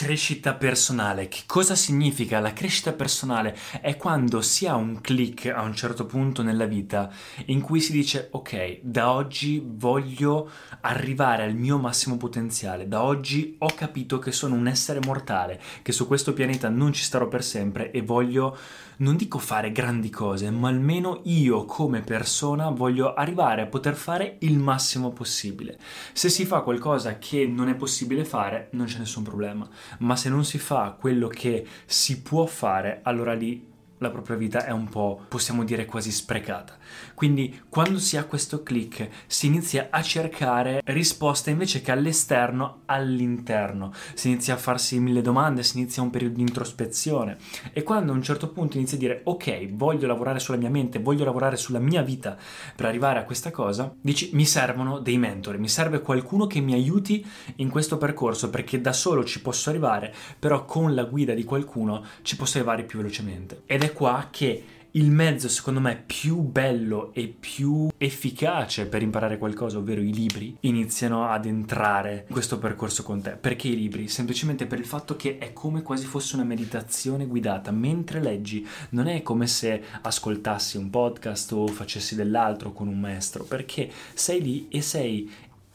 Crescita personale. Che cosa significa la crescita personale? È quando si ha un click a un certo punto nella vita in cui si dice ok, da oggi voglio arrivare al mio massimo potenziale, da oggi ho capito che sono un essere mortale, che su questo pianeta non ci starò per sempre e voglio, non dico fare grandi cose, ma almeno io come persona voglio arrivare a poter fare il massimo possibile. Se si fa qualcosa che non è possibile fare, non c'è nessun problema ma se non si fa quello che si può fare, allora lì la propria vita è un po', possiamo dire, quasi sprecata. Quindi quando si ha questo click si inizia a cercare risposte invece che all'esterno, all'interno. Si inizia a farsi mille domande, si inizia un periodo di introspezione e quando a un certo punto inizia a dire ok, voglio lavorare sulla mia mente, voglio lavorare sulla mia vita per arrivare a questa cosa, dici mi servono dei mentori, mi serve qualcuno che mi aiuti in questo percorso perché da solo ci posso arrivare, però con la guida di qualcuno ci posso arrivare più velocemente. Ed è qua che il mezzo secondo me più bello e più efficace per imparare qualcosa, ovvero i libri, iniziano ad entrare in questo percorso con te. Perché i libri? Semplicemente per il fatto che è come quasi fosse una meditazione guidata. Mentre leggi non è come se ascoltassi un podcast o facessi dell'altro con un maestro, perché sei lì e sei...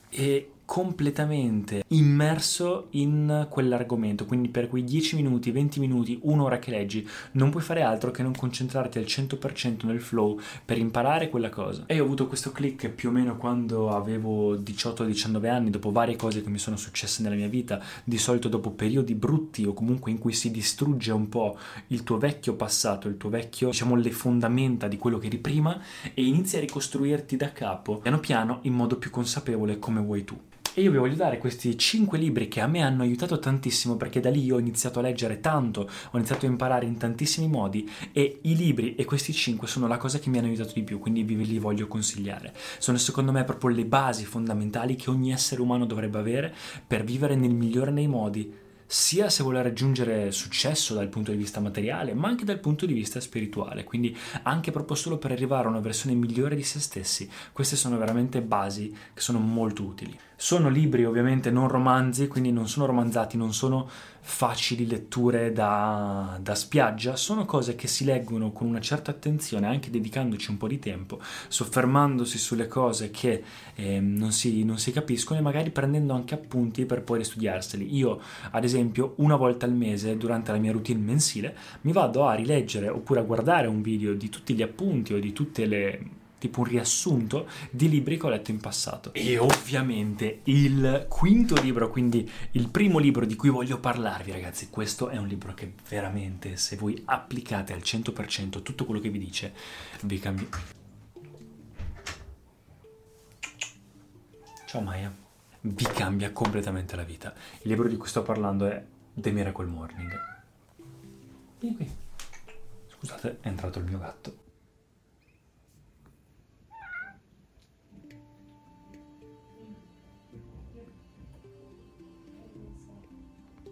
E completamente immerso in quell'argomento, quindi per quei 10 minuti, 20 minuti, un'ora che leggi, non puoi fare altro che non concentrarti al 100% nel flow per imparare quella cosa. E ho avuto questo click più o meno quando avevo 18-19 anni, dopo varie cose che mi sono successe nella mia vita, di solito dopo periodi brutti o comunque in cui si distrugge un po' il tuo vecchio passato, il tuo vecchio, diciamo, le fondamenta di quello che eri prima e inizi a ricostruirti da capo, piano piano, in modo più consapevole come vuoi tu. E io vi voglio dare questi 5 libri che a me hanno aiutato tantissimo perché da lì ho iniziato a leggere tanto, ho iniziato a imparare in tantissimi modi e i libri e questi 5 sono la cosa che mi hanno aiutato di più, quindi vi li voglio consigliare. Sono secondo me proprio le basi fondamentali che ogni essere umano dovrebbe avere per vivere nel migliore dei modi sia se vuole raggiungere successo dal punto di vista materiale, ma anche dal punto di vista spirituale, quindi anche proprio solo per arrivare a una versione migliore di se stessi. Queste sono veramente basi che sono molto utili. Sono libri ovviamente non romanzi, quindi non sono romanzati, non sono facili letture da, da, spiaggia, sono cose che si leggono con una certa attenzione, anche dedicandoci un po' di tempo, soffermandosi sulle cose che eh, non, si, non, si, capiscono e magari prendendo anche appunti per poi ristudiarseli. Io, ad esempio, una volta al mese, durante la mia routine mensile, mi vado a rileggere oppure a guardare un video di tutti gli appunti o di tutte le tipo un riassunto di libri che ho letto in passato. E ovviamente il quinto libro, quindi il primo libro di cui voglio parlarvi, ragazzi, questo è un libro che veramente, se voi applicate al 100% tutto quello che vi dice, vi cambia. Ciao Maya. Vi cambia completamente la vita. Il libro di cui sto parlando è The Miracle Morning. Vieni qui. Scusate, è entrato il mio gatto.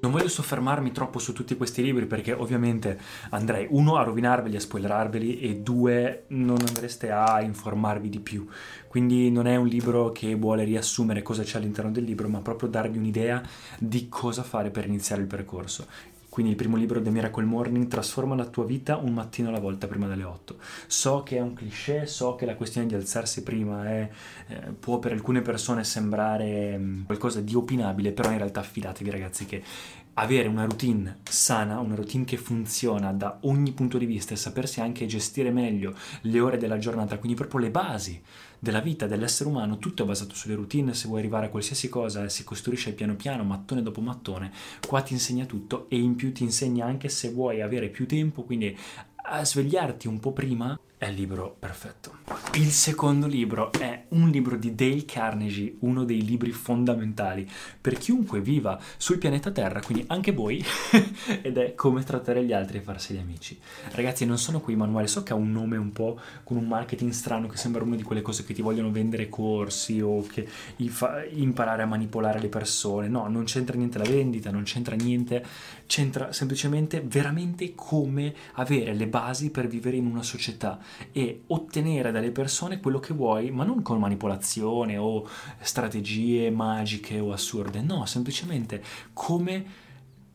Non voglio soffermarmi troppo su tutti questi libri perché ovviamente andrei uno a rovinarveli, a spoilerarveli e due non andreste a informarvi di più. Quindi non è un libro che vuole riassumere cosa c'è all'interno del libro, ma proprio darvi un'idea di cosa fare per iniziare il percorso. Quindi il primo libro The Miracle Morning trasforma la tua vita un mattino alla volta prima delle 8. So che è un cliché, so che la questione di alzarsi prima è, eh, può per alcune persone sembrare mm, qualcosa di opinabile, però in realtà fidatevi ragazzi che avere una routine sana, una routine che funziona da ogni punto di vista e sapersi anche gestire meglio le ore della giornata, quindi proprio le basi della vita dell'essere umano, tutto è basato sulle routine, se vuoi arrivare a qualsiasi cosa si costruisce piano piano, mattone dopo mattone, qua ti insegna tutto e in più ti insegna anche se vuoi avere più tempo, quindi a svegliarti un po' prima, è il libro perfetto. Il secondo libro è un libro di Dale Carnegie, uno dei libri fondamentali per chiunque viva sul pianeta Terra, quindi anche voi, ed è come trattare gli altri e farsi gli amici. Ragazzi, non sono qui manuale, so che ha un nome un po' con un marketing strano che sembra una di quelle cose che ti vogliono vendere corsi o che imparare a manipolare le persone. No, non c'entra niente la vendita, non c'entra niente, c'entra semplicemente veramente come avere le basi per vivere in una società e ottenere dalle persone quello che vuoi, ma non con manipolazione o strategie magiche o assurde, no, semplicemente come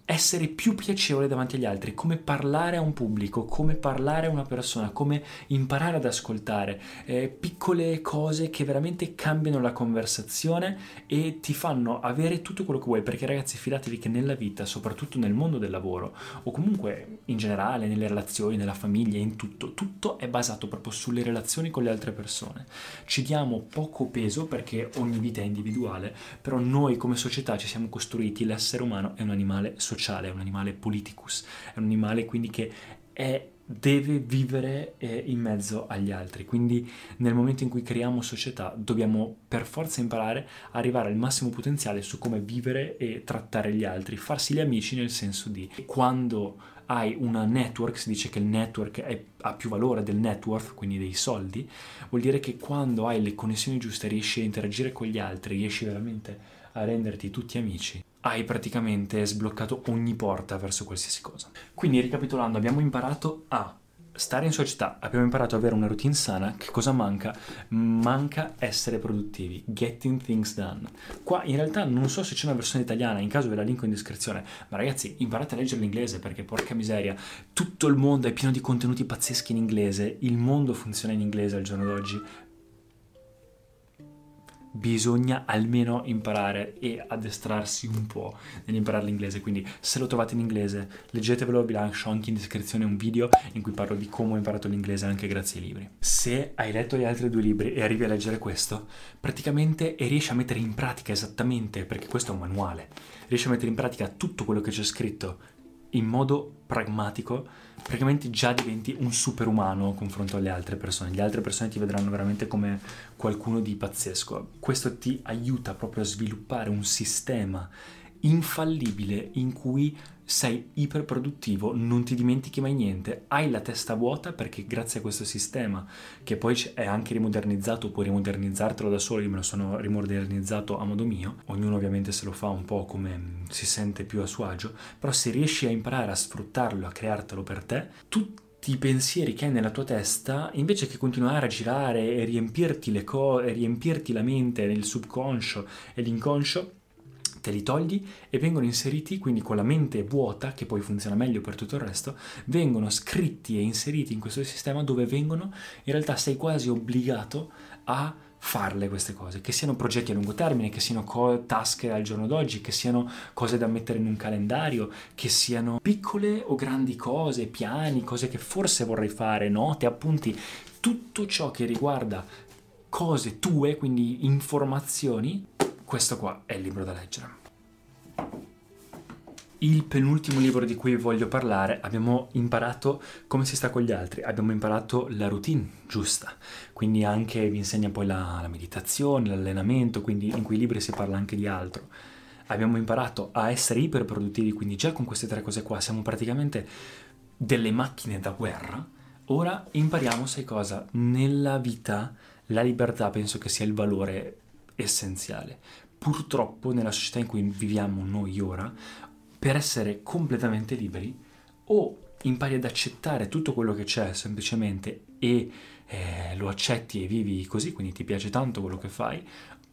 essere più piacevole davanti agli altri, come parlare a un pubblico, come parlare a una persona, come imparare ad ascoltare, eh, piccole cose che veramente cambiano la conversazione e ti fanno avere tutto quello che vuoi, perché ragazzi fidatevi che nella vita, soprattutto nel mondo del lavoro o comunque in generale nelle relazioni, nella famiglia, in tutto, tutto è basato proprio sulle relazioni con le altre persone. Ci diamo poco peso perché ogni vita è individuale, però noi come società ci siamo costruiti, l'essere umano è un animale sociale sociale, è un animale politicus, è un animale quindi che è, deve vivere eh, in mezzo agli altri. Quindi nel momento in cui creiamo società dobbiamo per forza imparare a arrivare al massimo potenziale su come vivere e trattare gli altri, farsi gli amici nel senso di quando hai una network, si dice che il network è, ha più valore del net worth, quindi dei soldi, vuol dire che quando hai le connessioni giuste riesci a interagire con gli altri, riesci veramente a renderti tutti amici hai praticamente sbloccato ogni porta verso qualsiasi cosa. Quindi ricapitolando, abbiamo imparato a stare in società, abbiamo imparato ad avere una routine sana, che cosa manca? Manca essere produttivi, getting things done. Qua in realtà non so se c'è una versione italiana, in caso ve la linko in descrizione, ma ragazzi imparate a leggere l'inglese perché porca miseria, tutto il mondo è pieno di contenuti pazzeschi in inglese, il mondo funziona in inglese al giorno d'oggi, bisogna almeno imparare e addestrarsi un po' nell'imparare l'inglese. Quindi se lo trovate in inglese, leggetevelo, vi lascio anche in descrizione un video in cui parlo di come ho imparato l'inglese anche grazie ai libri. Se hai letto gli altri due libri e arrivi a leggere questo, praticamente e riesci a mettere in pratica esattamente, perché questo è un manuale, riesci a mettere in pratica tutto quello che c'è scritto in modo pragmatico, praticamente già diventi un superumano confronto alle altre persone. Le altre persone ti vedranno veramente come qualcuno di pazzesco. Questo ti aiuta proprio a sviluppare un sistema infallibile in cui sei iperproduttivo, non ti dimentichi mai niente, hai la testa vuota perché grazie a questo sistema, che poi è anche rimodernizzato, puoi rimodernizzartelo da solo, io me lo sono rimodernizzato a modo mio, ognuno ovviamente se lo fa un po' come si sente più a suo agio, però se riesci a imparare a sfruttarlo, a creartelo per te, tutti i pensieri che hai nella tua testa, invece che continuare a girare e riempirti, le co- e riempirti la mente, il subconscio e l'inconscio, te li togli e vengono inseriti, quindi con la mente vuota, che poi funziona meglio per tutto il resto, vengono scritti e inseriti in questo sistema dove vengono, in realtà sei quasi obbligato a farle queste cose, che siano progetti a lungo termine, che siano co- task al giorno d'oggi, che siano cose da mettere in un calendario, che siano piccole o grandi cose, piani, cose che forse vorrei fare, note, appunti, tutto ciò che riguarda cose tue, quindi informazioni, questo qua è il libro da leggere. Il penultimo libro di cui voglio parlare abbiamo imparato come si sta con gli altri, abbiamo imparato la routine giusta, quindi anche vi insegna poi la, la meditazione, l'allenamento, quindi in quei libri si parla anche di altro. Abbiamo imparato a essere iperproduttivi, quindi già con queste tre cose qua siamo praticamente delle macchine da guerra. Ora impariamo, sai cosa? Nella vita la libertà penso che sia il valore essenziale. Purtroppo nella società in cui viviamo noi ora, per essere completamente liberi, o impari ad accettare tutto quello che c'è semplicemente e eh, lo accetti e vivi così, quindi ti piace tanto quello che fai,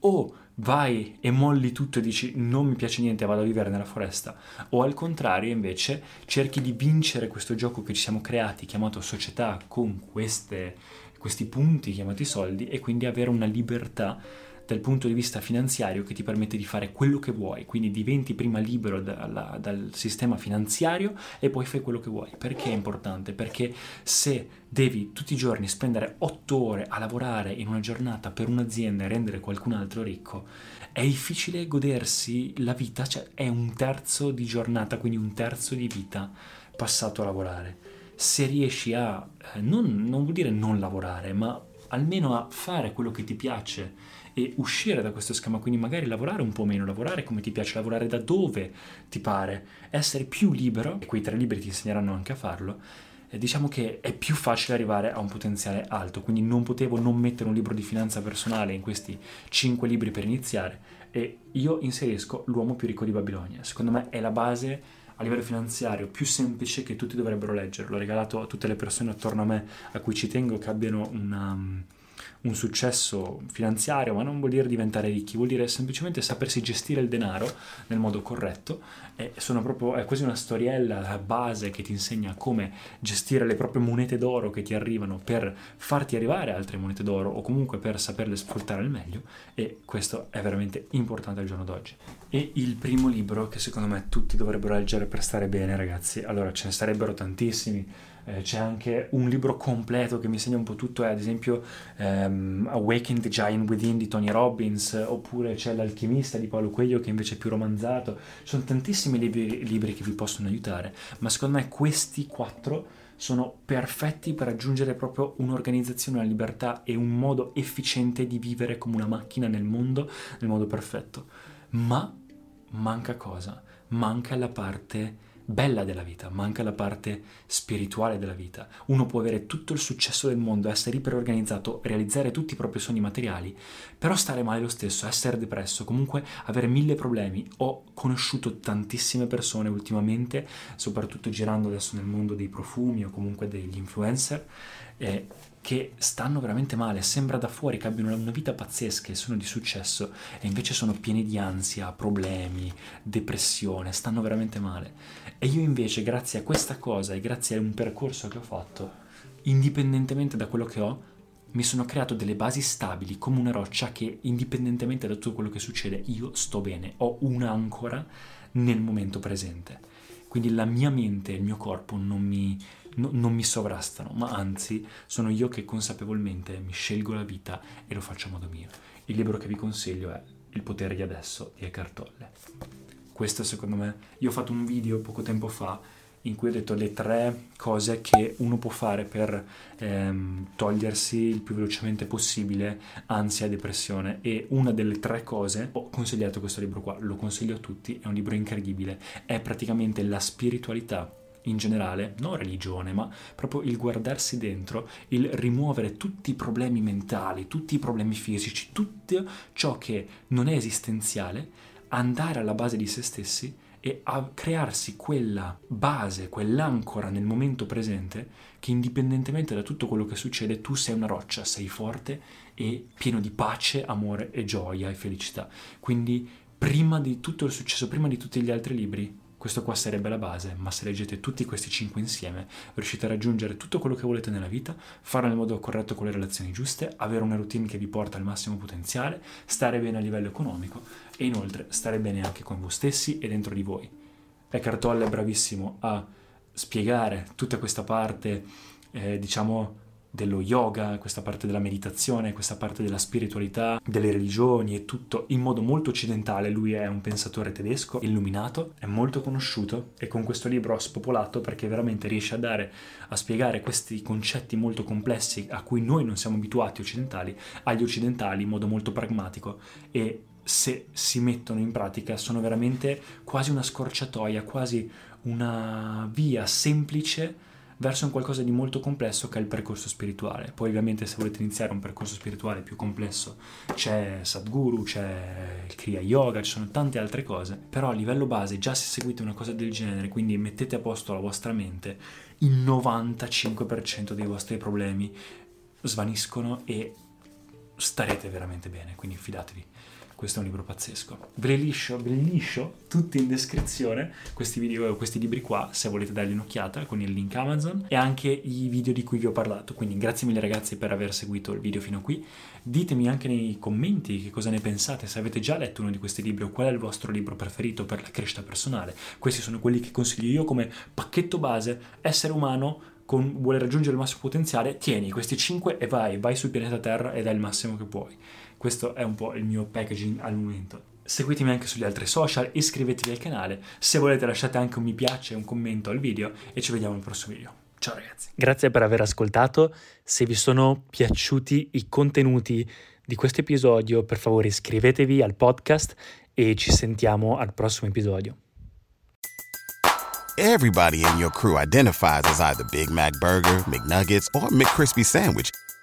o vai e molli tutto e dici non mi piace niente, vado a vivere nella foresta, o al contrario invece cerchi di vincere questo gioco che ci siamo creati, chiamato società, con queste, questi punti chiamati soldi, e quindi avere una libertà dal punto di vista finanziario che ti permette di fare quello che vuoi, quindi diventi prima libero dalla, dal sistema finanziario e poi fai quello che vuoi. Perché è importante? Perché se devi tutti i giorni spendere otto ore a lavorare in una giornata per un'azienda e rendere qualcun altro ricco, è difficile godersi la vita, cioè è un terzo di giornata, quindi un terzo di vita passato a lavorare. Se riesci a, eh, non, non vuol dire non lavorare, ma almeno a fare quello che ti piace e uscire da questo schema, quindi magari lavorare un po' meno, lavorare come ti piace, lavorare da dove ti pare, essere più libero, e quei tre libri ti insegneranno anche a farlo, eh, diciamo che è più facile arrivare a un potenziale alto, quindi non potevo non mettere un libro di finanza personale in questi cinque libri per iniziare e io inserisco L'uomo più ricco di Babilonia. Secondo me è la base a livello finanziario più semplice che tutti dovrebbero leggere. L'ho regalato a tutte le persone attorno a me a cui ci tengo che abbiano una un successo finanziario, ma non vuol dire diventare ricchi, vuol dire semplicemente sapersi gestire il denaro nel modo corretto. E proprio, è quasi una storiella la base che ti insegna come gestire le proprie monete d'oro che ti arrivano per farti arrivare altre monete d'oro o comunque per saperle sfruttare al meglio. E questo è veramente importante al giorno d'oggi. E il primo libro che secondo me tutti dovrebbero leggere per stare bene, ragazzi, allora ce ne sarebbero tantissimi eh, c'è anche un libro completo che mi insegna un po' tutto, è ad esempio um, Awaken the Giant Within di Tony Robbins, oppure c'è L'alchimista di Paolo Coelho che invece è più romanzato. Ci sono tantissimi libri, libri che vi possono aiutare, ma secondo me questi quattro sono perfetti per raggiungere proprio un'organizzazione, una libertà e un modo efficiente di vivere come una macchina nel mondo, nel modo perfetto. Ma manca cosa? Manca la parte bella della vita, manca la parte spirituale della vita. Uno può avere tutto il successo del mondo, essere iperorganizzato, realizzare tutti i propri sogni materiali, però stare male lo stesso, essere depresso, comunque avere mille problemi. Ho conosciuto tantissime persone ultimamente, soprattutto girando adesso nel mondo dei profumi o comunque degli influencer, eh, che stanno veramente male, sembra da fuori che abbiano una vita pazzesca e sono di successo e invece sono pieni di ansia, problemi, depressione, stanno veramente male. E io invece grazie a questa cosa e grazie a un percorso che ho fatto, indipendentemente da quello che ho, mi sono creato delle basi stabili come una roccia che indipendentemente da tutto quello che succede io sto bene, ho un'ancora nel momento presente. Quindi la mia mente il mio corpo non mi, no, non mi sovrastano, ma anzi sono io che consapevolmente mi scelgo la vita e lo faccio a modo mio. Il libro che vi consiglio è Il potere di adesso di Eckhart Tolle. Questo secondo me, io ho fatto un video poco tempo fa in cui ho detto le tre cose che uno può fare per ehm, togliersi il più velocemente possibile ansia e depressione e una delle tre cose ho consigliato questo libro qua, lo consiglio a tutti, è un libro incredibile, è praticamente la spiritualità in generale, non religione, ma proprio il guardarsi dentro, il rimuovere tutti i problemi mentali, tutti i problemi fisici, tutto ciò che non è esistenziale, andare alla base di se stessi e a crearsi quella base, quell'ancora nel momento presente che indipendentemente da tutto quello che succede tu sei una roccia, sei forte e pieno di pace, amore e gioia e felicità. Quindi prima di tutto il successo, prima di tutti gli altri libri, questo qua sarebbe la base, ma se leggete tutti questi cinque insieme, riuscite a raggiungere tutto quello che volete nella vita, farlo nel modo corretto con le relazioni giuste, avere una routine che vi porta al massimo potenziale, stare bene a livello economico e inoltre stare bene anche con voi stessi e dentro di voi. Eckhart Tolle è bravissimo a spiegare tutta questa parte, eh, diciamo, dello yoga, questa parte della meditazione, questa parte della spiritualità, delle religioni e tutto in modo molto occidentale. Lui è un pensatore tedesco, illuminato, è molto conosciuto e con questo libro ha spopolato perché veramente riesce a dare, a spiegare questi concetti molto complessi a cui noi non siamo abituati occidentali, agli occidentali in modo molto pragmatico e se si mettono in pratica sono veramente quasi una scorciatoia, quasi una via semplice verso un qualcosa di molto complesso che è il percorso spirituale. Poi ovviamente se volete iniziare un percorso spirituale più complesso c'è Sadhguru, c'è il Kriya Yoga, ci sono tante altre cose, però a livello base già se seguite una cosa del genere, quindi mettete a posto la vostra mente, il 95% dei vostri problemi svaniscono e starete veramente bene, quindi fidatevi. Questo è un libro pazzesco. Ve li liscio, ve li liscio tutti in descrizione, questi video, questi libri qua, se volete dargli un'occhiata con il link Amazon e anche i video di cui vi ho parlato. Quindi grazie mille ragazzi per aver seguito il video fino a qui. Ditemi anche nei commenti che cosa ne pensate, se avete già letto uno di questi libri o qual è il vostro libro preferito per la crescita personale. Questi sono quelli che consiglio io come pacchetto base, essere umano con, vuole raggiungere il massimo potenziale, tieni questi 5 e vai, vai sul pianeta Terra ed è il massimo che puoi. Questo è un po' il mio packaging al momento. Seguitemi anche sugli altri social, iscrivetevi al canale, se volete lasciate anche un mi piace e un commento al video e ci vediamo al prossimo video. Ciao ragazzi. Grazie per aver ascoltato. Se vi sono piaciuti i contenuti di questo episodio, per favore iscrivetevi al podcast e ci sentiamo al prossimo episodio. Everybody in your crew identifies as either Big Mac burger, McNuggets or McCrispy sandwich,